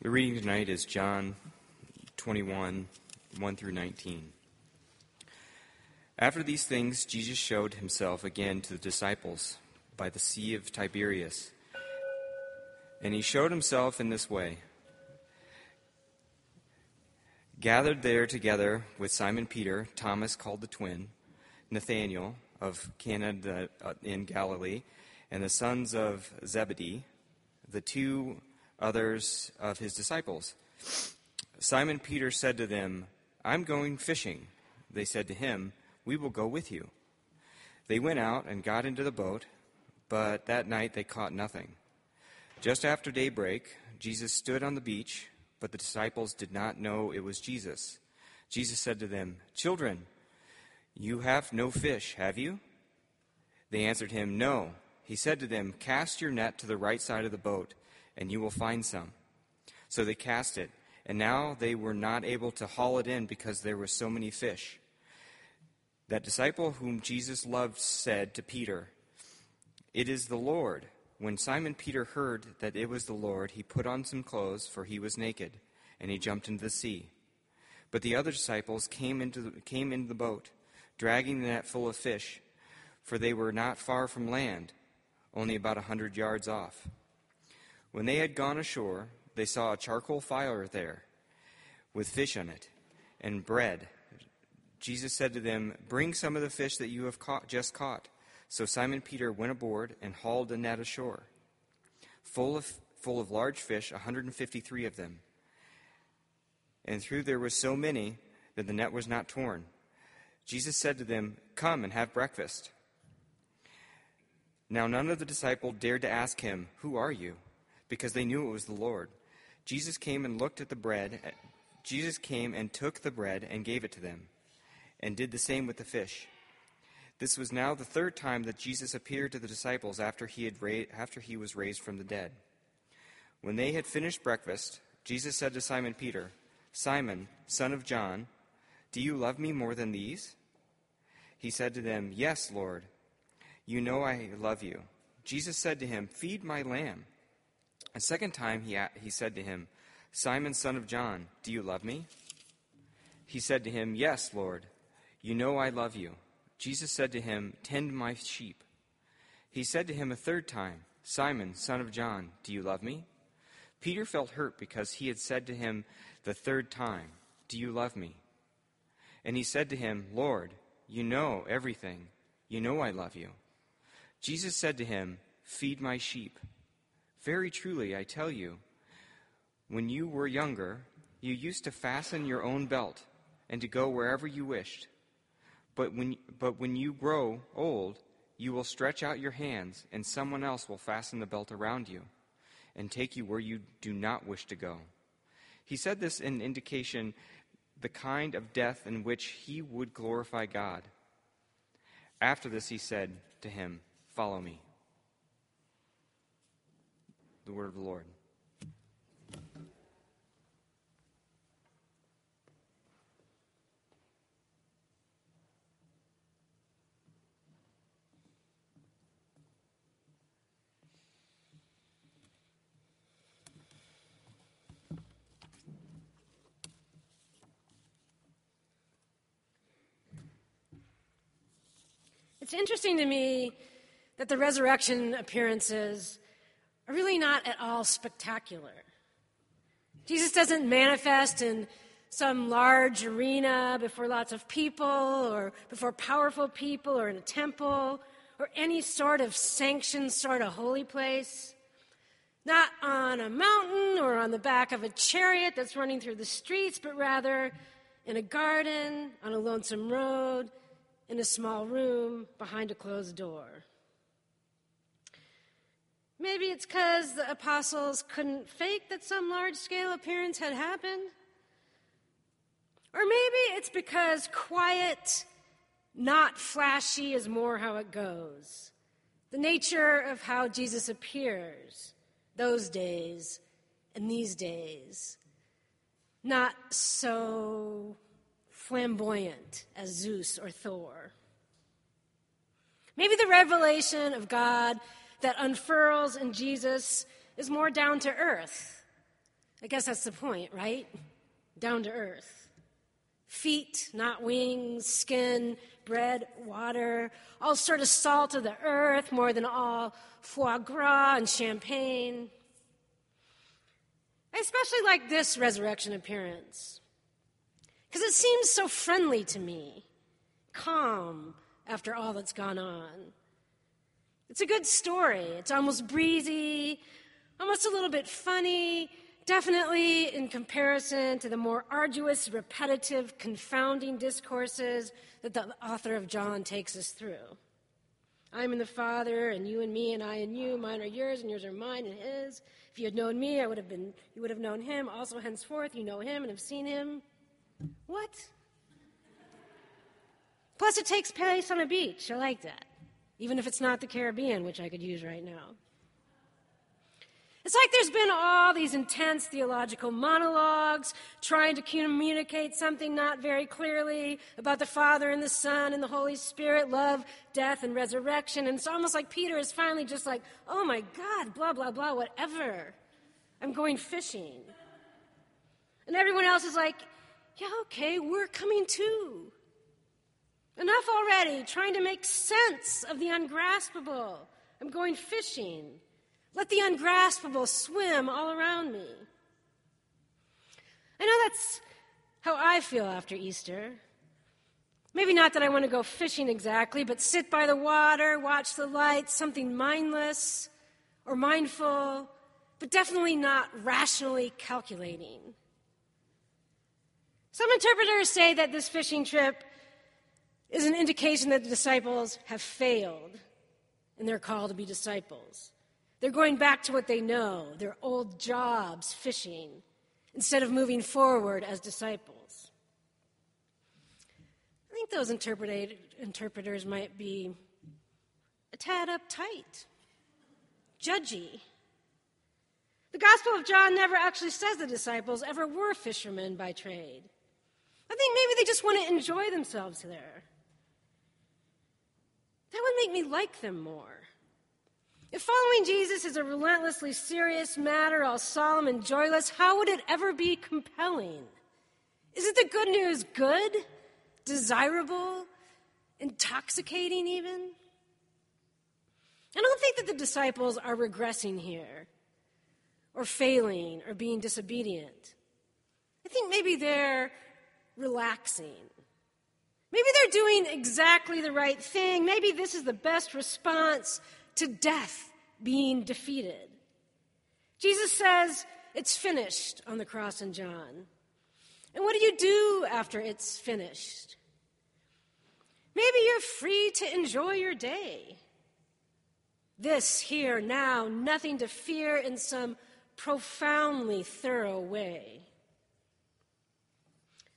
The reading tonight is John 21, 1 through 19. After these things, Jesus showed himself again to the disciples by the Sea of Tiberias. And he showed himself in this way. Gathered there together with Simon Peter, Thomas called the twin, Nathanael of Cana uh, in Galilee, and the sons of Zebedee, the two others of his disciples. Simon Peter said to them, I'm going fishing. They said to him, We will go with you. They went out and got into the boat, but that night they caught nothing. Just after daybreak, Jesus stood on the beach, but the disciples did not know it was Jesus. Jesus said to them, Children, you have no fish, have you? They answered him, No. He said to them, Cast your net to the right side of the boat and you will find some. So they cast it, and now they were not able to haul it in because there were so many fish. That disciple whom Jesus loved said to Peter, It is the Lord. When Simon Peter heard that it was the Lord, he put on some clothes, for he was naked, and he jumped into the sea. But the other disciples came into the, came into the boat, dragging the net full of fish, for they were not far from land, only about a hundred yards off. When they had gone ashore, they saw a charcoal fire there with fish on it and bread. Jesus said to them, Bring some of the fish that you have caught, just caught. So Simon Peter went aboard and hauled a net ashore, full of, full of large fish, 153 of them. And through there were so many that the net was not torn. Jesus said to them, Come and have breakfast. Now none of the disciples dared to ask him, Who are you? Because they knew it was the Lord. Jesus came and looked at the bread. Jesus came and took the bread and gave it to them, and did the same with the fish. This was now the third time that Jesus appeared to the disciples after he, had ra- after he was raised from the dead. When they had finished breakfast, Jesus said to Simon Peter, Simon, son of John, do you love me more than these? He said to them, Yes, Lord. You know I love you. Jesus said to him, Feed my lamb. A second time he, he said to him, Simon, son of John, do you love me? He said to him, Yes, Lord. You know I love you. Jesus said to him, Tend my sheep. He said to him a third time, Simon, son of John, do you love me? Peter felt hurt because he had said to him the third time, Do you love me? And he said to him, Lord, you know everything. You know I love you. Jesus said to him, Feed my sheep. Very truly, I tell you, when you were younger, you used to fasten your own belt and to go wherever you wished. But when, but when you grow old, you will stretch out your hands, and someone else will fasten the belt around you and take you where you do not wish to go. He said this in indication the kind of death in which he would glorify God. After this, he said to him, Follow me the word of the Lord. It's interesting to me that the resurrection appearances are really not at all spectacular. Jesus doesn't manifest in some large arena before lots of people or before powerful people or in a temple or any sort of sanctioned sort of holy place. Not on a mountain or on the back of a chariot that's running through the streets, but rather in a garden, on a lonesome road, in a small room, behind a closed door. Maybe it's because the apostles couldn't fake that some large scale appearance had happened. Or maybe it's because quiet, not flashy, is more how it goes. The nature of how Jesus appears those days and these days. Not so flamboyant as Zeus or Thor. Maybe the revelation of God that unfurls in Jesus is more down to earth, I guess that's the point, right? Down to earth. Feet, not wings, skin, bread, water, all sort of salt of the earth, more than all foie gras and champagne. I especially like this resurrection appearance because it seems so friendly to me, calm after all that's gone on. It's a good story. It's almost breezy, almost a little bit funny, definitely in comparison to the more arduous, repetitive, confounding discourses that the author of John takes us through. I'm in the Father, and you and me, and I and you. Mine are yours, and yours are mine and his. If you had known me, I would have been, you would have known him. Also, henceforth, you know him and have seen him. What? Plus, it takes place on a beach. I like that. Even if it's not the Caribbean, which I could use right now. It's like there's been all these intense theological monologues trying to communicate something not very clearly about the Father and the Son and the Holy Spirit, love, death, and resurrection. And it's almost like Peter is finally just like, oh my God, blah, blah, blah, whatever. I'm going fishing. And everyone else is like, yeah, okay, we're coming too. Enough already trying to make sense of the ungraspable. I'm going fishing. Let the ungraspable swim all around me. I know that's how I feel after Easter. Maybe not that I want to go fishing exactly, but sit by the water, watch the lights, something mindless or mindful, but definitely not rationally calculating. Some interpreters say that this fishing trip is an indication that the disciples have failed in their call to be disciples. They're going back to what they know, their old jobs, fishing, instead of moving forward as disciples. I think those interpreters might be a tad uptight, judgy. The Gospel of John never actually says the disciples ever were fishermen by trade. I think maybe they just want to enjoy themselves there. Make me like them more. If following Jesus is a relentlessly serious matter, all solemn and joyless, how would it ever be compelling? Isn't the good news good, desirable, intoxicating even? I don't think that the disciples are regressing here, or failing, or being disobedient. I think maybe they're relaxing. Maybe they're doing exactly the right thing. Maybe this is the best response to death being defeated. Jesus says, It's finished on the cross in John. And what do you do after it's finished? Maybe you're free to enjoy your day. This, here, now, nothing to fear in some profoundly thorough way.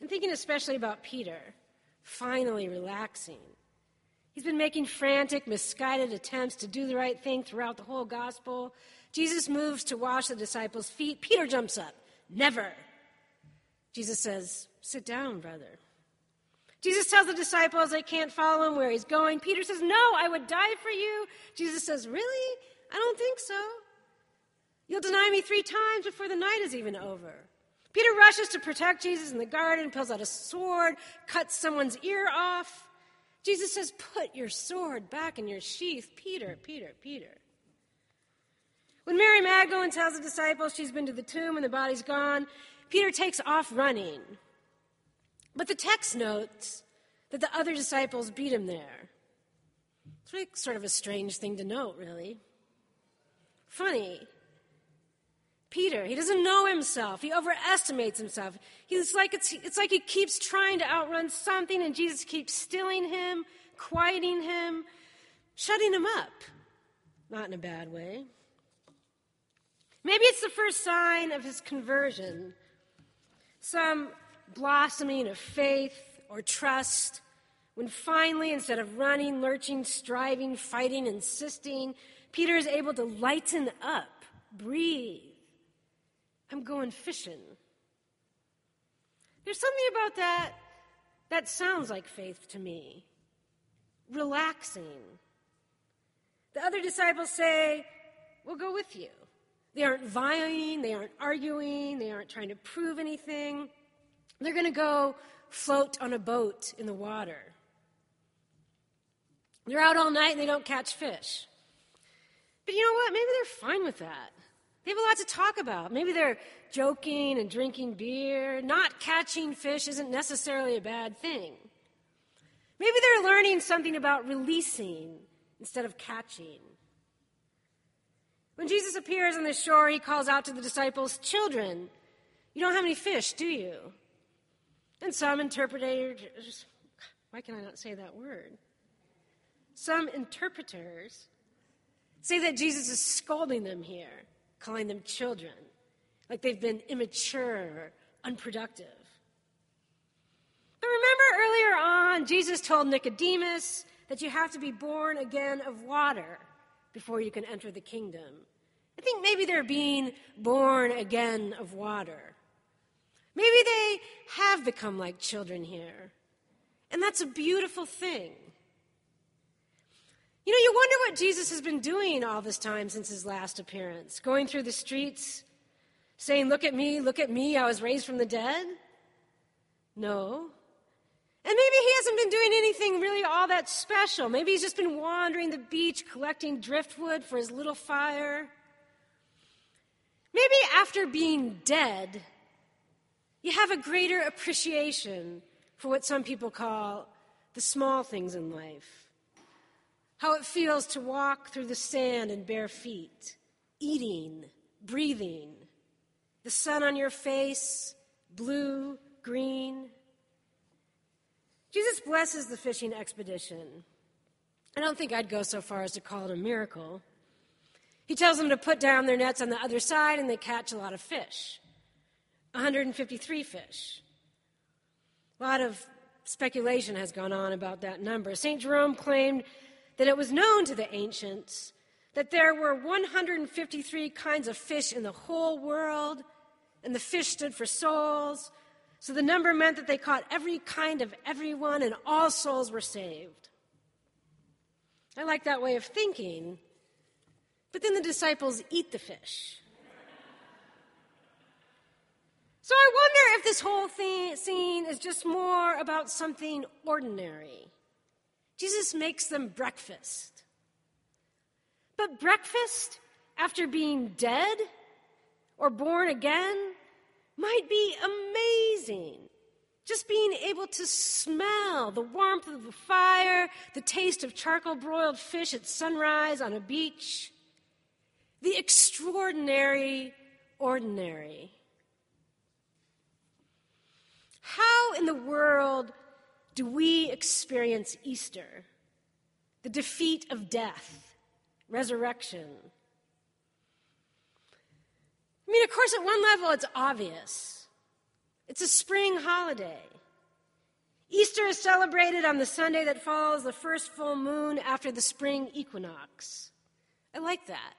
I'm thinking especially about Peter, finally relaxing He's been making frantic, misguided attempts to do the right thing throughout the whole gospel. Jesus moves to wash the disciples' feet. Peter jumps up. Never. Jesus says, Sit down, brother. Jesus tells the disciples they can't follow him where he's going. Peter says, No, I would die for you. Jesus says, Really? I don't think so. You'll deny me three times before the night is even over. Peter rushes to protect Jesus in the garden, pulls out a sword, cuts someone's ear off. Jesus says, Put your sword back in your sheath, Peter, Peter, Peter. When Mary Magdalene tells the disciples she's been to the tomb and the body's gone, Peter takes off running. But the text notes that the other disciples beat him there. It's really sort of a strange thing to note, really. Funny. Peter. He doesn't know himself. He overestimates himself. He's like it's, it's like he keeps trying to outrun something, and Jesus keeps stilling him, quieting him, shutting him up. Not in a bad way. Maybe it's the first sign of his conversion, some blossoming of faith or trust, when finally, instead of running, lurching, striving, fighting, insisting, Peter is able to lighten up, breathe I'm going fishing. There's something about that that sounds like faith to me. Relaxing. The other disciples say, We'll go with you. They aren't vying, they aren't arguing, they aren't trying to prove anything. They're going to go float on a boat in the water. They're out all night and they don't catch fish. But you know what? Maybe they're fine with that. They have a lot to talk about. Maybe they're joking and drinking beer. Not catching fish isn't necessarily a bad thing. Maybe they're learning something about releasing instead of catching. When Jesus appears on the shore, he calls out to the disciples, Children, you don't have any fish, do you? And some interpreters, why can I not say that word? Some interpreters say that Jesus is scolding them here, calling them children, like they've been immature or unproductive. But remember earlier on, Jesus told Nicodemus that you have to be born again of water before you can enter the kingdom. I think maybe they're being born again of water. Maybe they have become like children here. And that's a beautiful thing. You know, you wonder what Jesus has been doing all this time since his last appearance. Going through the streets, saying, Look at me, look at me, I was raised from the dead? No. And maybe he hasn't been doing anything really all that special. Maybe he's just been wandering the beach collecting driftwood for his little fire. Maybe after being dead, you have a greater appreciation for what some people call the small things in life. How it feels to walk through the sand in bare feet, eating, breathing, the sun on your face, blue, green. Jesus blesses the fishing expedition. I don't think I'd go so far as to call it a miracle. He tells them to put down their nets on the other side, and they catch a lot of fish 153 fish. A lot of speculation has gone on about that number. St. Jerome claimed that it was known to the ancients that there were 153 kinds of fish in the whole world, and the fish stood for souls. So the number meant that they caught every kind of everyone, and all souls were saved. I like that way of thinking but then the disciples eat the fish. So I wonder if this whole thing, scene is just more about something ordinary. Jesus makes them breakfast. But breakfast after being dead or born again might be amazing. Just being able to smell the warmth of the fire, the taste of charcoal broiled fish at sunrise on a beach, the extraordinary ordinary. How in the world do we experience Easter? The defeat of death, resurrection. I mean, of course, at one level, it's obvious. It's a spring holiday. Easter is celebrated on the Sunday that follows the first full moon after the spring equinox. I like that.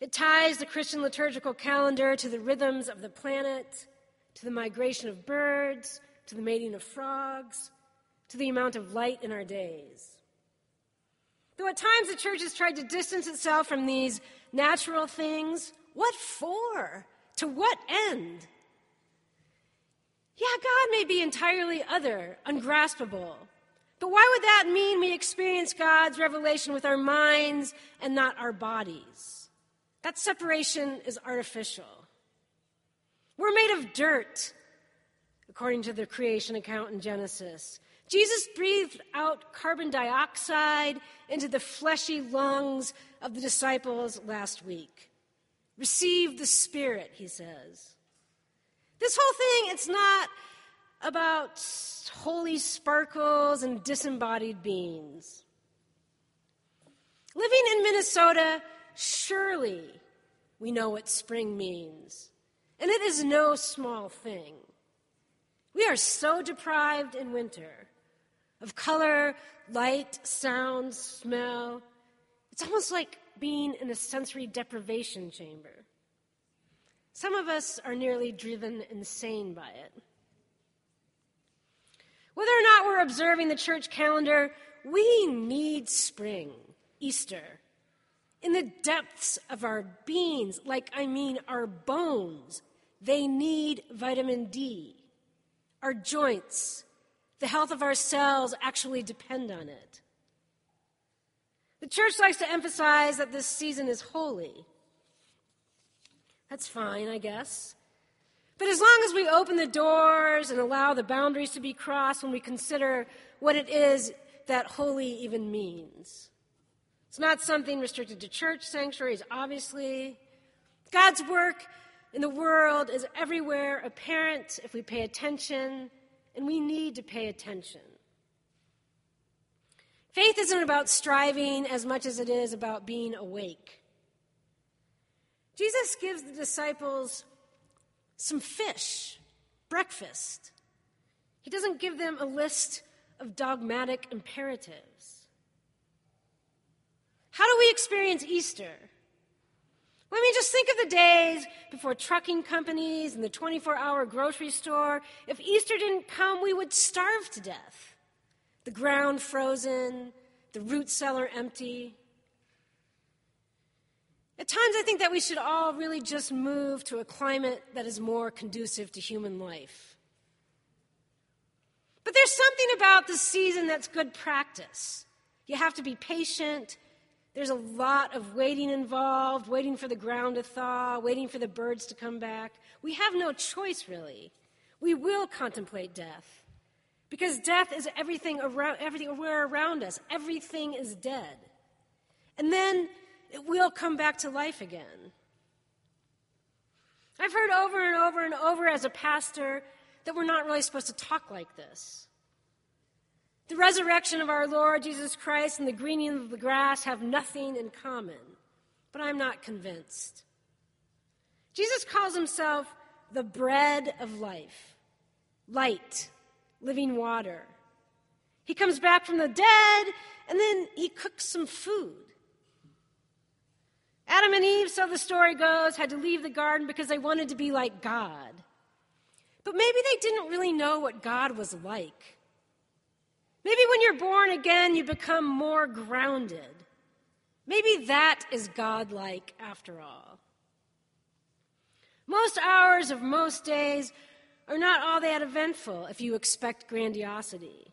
It ties the Christian liturgical calendar to the rhythms of the planet, to the migration of birds, to the mating of frogs, to the amount of light in our days. Though at times the church has tried to distance itself from these natural things, what for? To what end? Yeah, God may be entirely other, ungraspable. But why would that mean we experience God's revelation with our minds and not our bodies? That separation is artificial. We're made of dirt, according to the creation account in Genesis. Jesus breathed out carbon dioxide into the fleshy lungs of the disciples last week. Receive the Spirit, he says. This whole thing, it's not about holy sparkles and disembodied beings. Living in Minnesota Surely we know what spring means, and it is no small thing. We are so deprived in winter of color, light, sound, smell. It's almost like being in a sensory deprivation chamber. Some of us are nearly driven insane by it. Whether or not we're observing the church calendar, we need spring, Easter, in the depths of our beings, like I mean our bones, they need vitamin D. Our joints, the health of our cells actually depend on it. The church likes to emphasize that this season is holy. That's fine, I guess. But as long as we open the doors and allow the boundaries to be crossed when we consider what it is that holy even means. It's not something restricted to church sanctuaries, obviously. God's work in the world is everywhere apparent if we pay attention, and we need to pay attention. Faith isn't about striving as much as it is about being awake. Jesus gives the disciples some fish, breakfast. He doesn't give them a list of dogmatic imperatives. How do we experience Easter? I mean, just think of the days before trucking companies and the 24 hour grocery store. If Easter didn't come, we would starve to death. The ground frozen, the root cellar empty. At times, I think that we should all really just move to a climate that is more conducive to human life. But there's something about this season that's good practice. You have to be patient. There's a lot of waiting involved, waiting for the ground to thaw, waiting for the birds to come back. We have no choice, really. We will contemplate death. Because death is everything around, everything everywhere around us. Everything is dead. And then it will come back to life again. I've heard over and over and over as a pastor that we're not really supposed to talk like this. The resurrection of our Lord Jesus Christ and the greening of the grass have nothing in common, but I'm not convinced. Jesus calls himself the bread of life, light, living water. He comes back from the dead, and then he cooks some food. Adam and Eve, so the story goes, had to leave the garden because they wanted to be like God. But maybe they didn't really know what God was like. Maybe when you're born again, you become more grounded. Maybe that is godlike after all. Most hours of most days are not all that eventful if you expect grandiosity.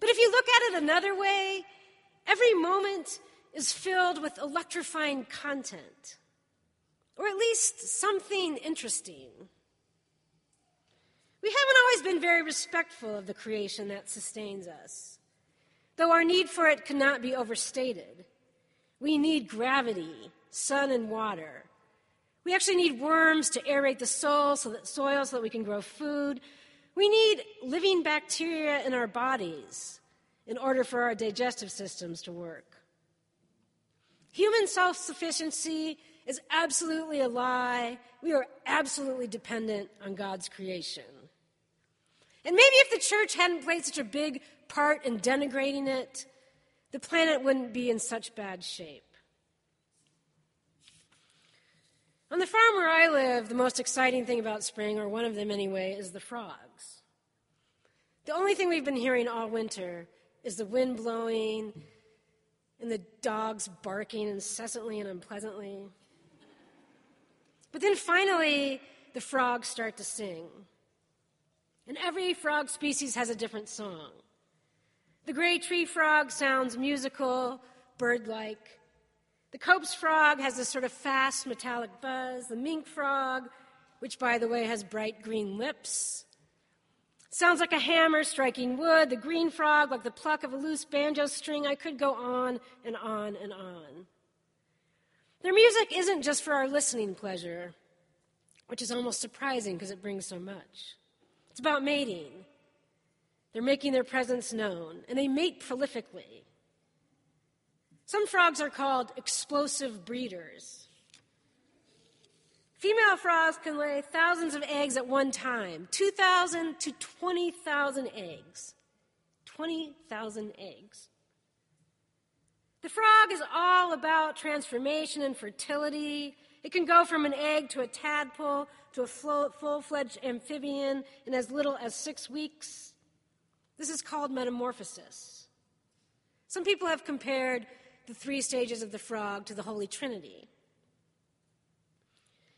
But if you look at it another way, every moment is filled with electrifying content, or at least something interesting. We haven't always been very respectful of the creation that sustains us, though our need for it cannot be overstated. We need gravity, sun, and water. We actually need worms to aerate the soil so that, soil so that we can grow food. We need living bacteria in our bodies in order for our digestive systems to work. Human self sufficiency is absolutely a lie. We are absolutely dependent on God's creation. And maybe if the church hadn't played such a big part in denigrating it, the planet wouldn't be in such bad shape. On the farm where I live, the most exciting thing about spring, or one of them anyway, is the frogs. The only thing we've been hearing all winter is the wind blowing and the dogs barking incessantly and unpleasantly. But then finally, the frogs start to sing. And every frog species has a different song. The gray tree frog sounds musical, bird like. The Cope's frog has this sort of fast metallic buzz. The mink frog, which by the way has bright green lips, Sounds like a hammer striking wood, the green frog like the pluck of a loose banjo string. I could go on and on and on. Their music isn't just for our listening pleasure, which is almost surprising because it brings so much. It's about mating. They're making their presence known, and they mate prolifically. Some frogs are called explosive breeders. Female frogs can lay thousands of eggs at one time 2,000 to 20,000 eggs. 20,000 eggs. The frog is all about transformation and fertility. It can go from an egg to a tadpole to a full fledged amphibian in as little as six weeks. This is called metamorphosis. Some people have compared the three stages of the frog to the Holy Trinity.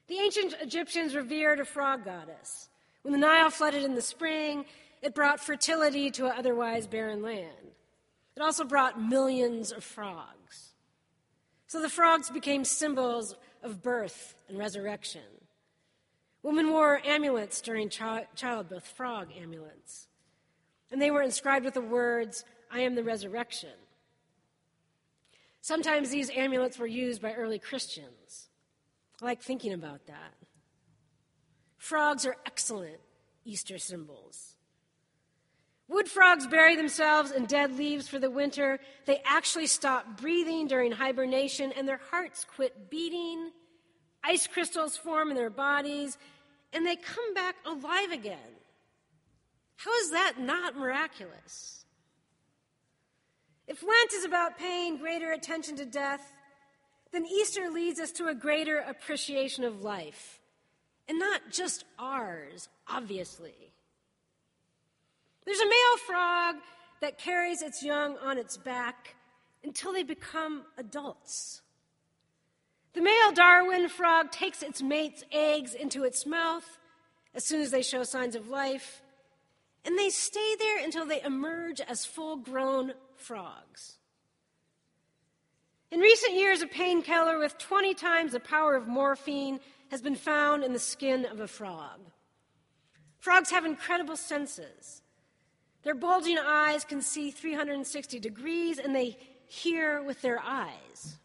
The ancient Egyptians revered a frog goddess. When the Nile flooded in the spring, it brought fertility to an otherwise barren land. It also brought millions of frogs. So the frogs became symbols of birth and resurrection. Women wore amulets during childbirth, frog amulets. And they were inscribed with the words, I am the resurrection. Sometimes these amulets were used by early Christians. I like thinking about that. Frogs are excellent Easter symbols. Wood frogs bury themselves in dead leaves for the winter. They actually stop breathing during hibernation and their hearts quit beating. Ice crystals form in their bodies and they come back alive again. How is that not miraculous? If Lent is about paying greater attention to death, then Easter leads us to a greater appreciation of life. And not just ours, obviously. There's a male frog that carries its young on its back until they become adults. The male Darwin frog takes its mate's eggs into its mouth as soon as they show signs of life, and they stay there until they emerge as full grown frogs. In recent years, a painkiller with 20 times the power of morphine has been found in the skin of a frog. Frogs have incredible senses. Their bulging eyes can see 360 degrees, and they hear with their eyes,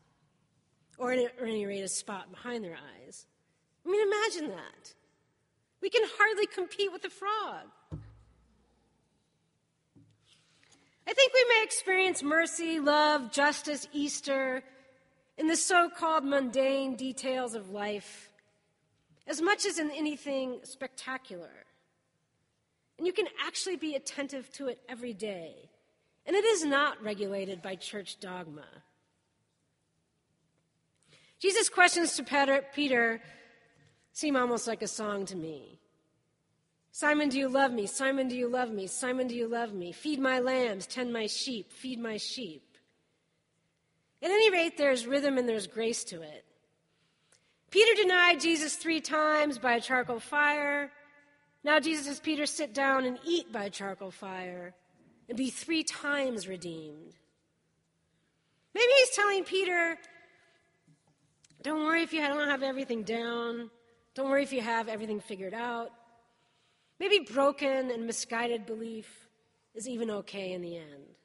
or at any rate, a spot behind their eyes. I mean, imagine that. We can hardly compete with a frog. I think we may experience mercy, love, justice, Easter in the so called mundane details of life as much as in anything spectacular. And you can actually be attentive to it every day. And it is not regulated by church dogma. Jesus' questions to Peter seem almost like a song to me. Simon, do you love me? Simon, do you love me? Simon, do you love me? Feed my lambs, tend my sheep, feed my sheep. At any rate, there's rhythm and there's grace to it. Peter denied Jesus three times by a charcoal fire. Now Jesus has Peter sit down and eat by a charcoal fire and be three times redeemed. Maybe he's telling Peter, don't worry if you don't have everything down. Don't worry if you have everything figured out. Maybe broken and misguided belief is even okay in the end.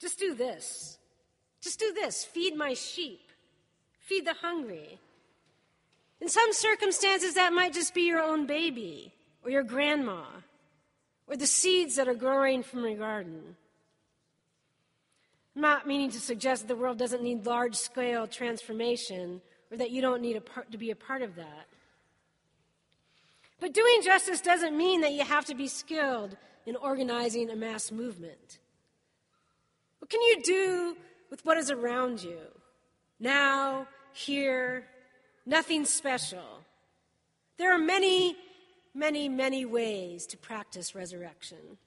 Just do this. Just do this. Feed my sheep. Feed the hungry. In some circumstances, that might just be your own baby or your grandma or the seeds that are growing from your garden. I'm not meaning to suggest that the world doesn't need large scale transformation or that you don't need part, to be a part of that. But doing justice doesn't mean that you have to be skilled in organizing a mass movement. What can you do with what is around you? Now, here, nothing special. There are many, many, many ways to practice resurrection.